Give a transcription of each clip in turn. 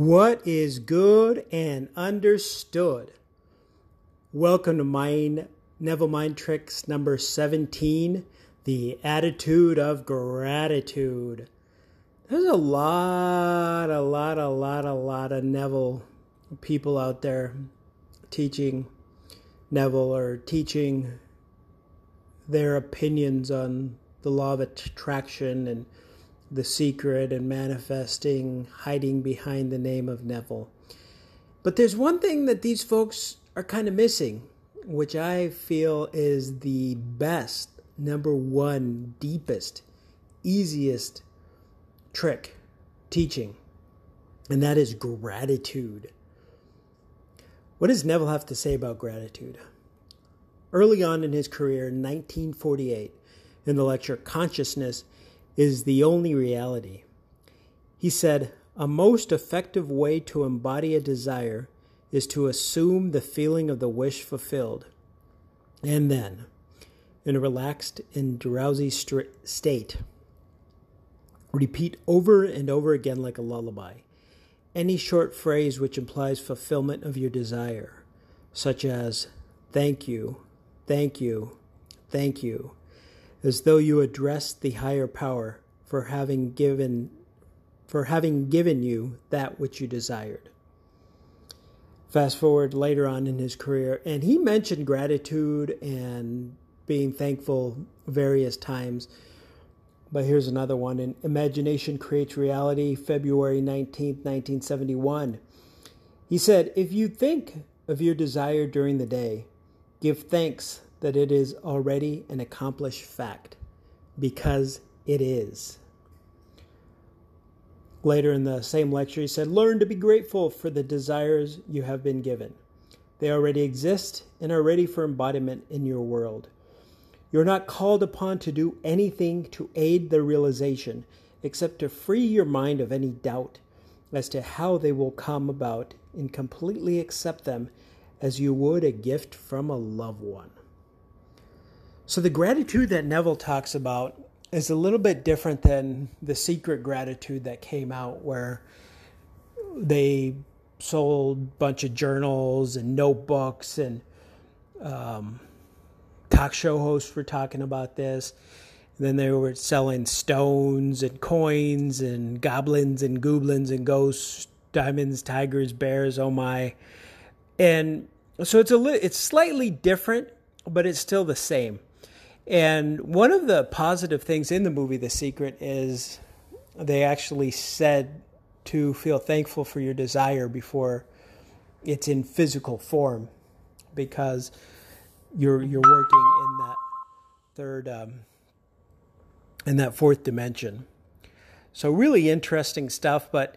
What is good and understood? Welcome to Mind Neville Mind Tricks number 17, the attitude of gratitude. There's a lot, a lot, a lot, a lot of Neville people out there teaching Neville or teaching their opinions on the law of attraction and the secret and manifesting, hiding behind the name of Neville. But there's one thing that these folks are kind of missing, which I feel is the best, number one, deepest, easiest trick teaching, and that is gratitude. What does Neville have to say about gratitude? Early on in his career, in 1948, in the lecture Consciousness is the only reality. He said, A most effective way to embody a desire is to assume the feeling of the wish fulfilled. And then, in a relaxed and drowsy state, repeat over and over again like a lullaby any short phrase which implies fulfillment of your desire, such as, Thank you, thank you, thank you as though you addressed the higher power for having given for having given you that which you desired. Fast forward later on in his career, and he mentioned gratitude and being thankful various times. But here's another one in Imagination Creates Reality, February 19th, 1971. He said, If you think of your desire during the day, give thanks that it is already an accomplished fact because it is. Later in the same lecture, he said, Learn to be grateful for the desires you have been given. They already exist and are ready for embodiment in your world. You're not called upon to do anything to aid their realization except to free your mind of any doubt as to how they will come about and completely accept them as you would a gift from a loved one. So, the gratitude that Neville talks about is a little bit different than the secret gratitude that came out, where they sold a bunch of journals and notebooks, and um, talk show hosts were talking about this. And then they were selling stones and coins and goblins and goblins and ghosts, diamonds, tigers, bears. Oh my! And so it's a li- it's slightly different, but it's still the same. And one of the positive things in the movie, The Secret, is they actually said to feel thankful for your desire before it's in physical form, because you're you're working in that third um, in that fourth dimension. So really interesting stuff, but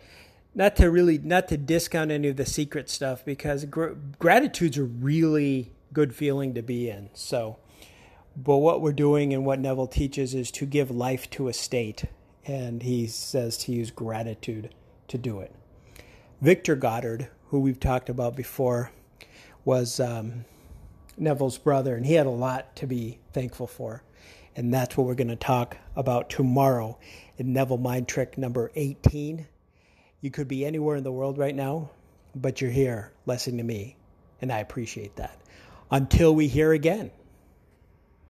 not to really not to discount any of the secret stuff because gr- gratitude's a really good feeling to be in. So but what we're doing and what Neville teaches is to give life to a state. And he says to use gratitude to do it. Victor Goddard, who we've talked about before, was um, Neville's brother, and he had a lot to be thankful for. And that's what we're going to talk about tomorrow in Neville Mind Trick number 18. You could be anywhere in the world right now, but you're here listening to me, and I appreciate that. Until we hear again.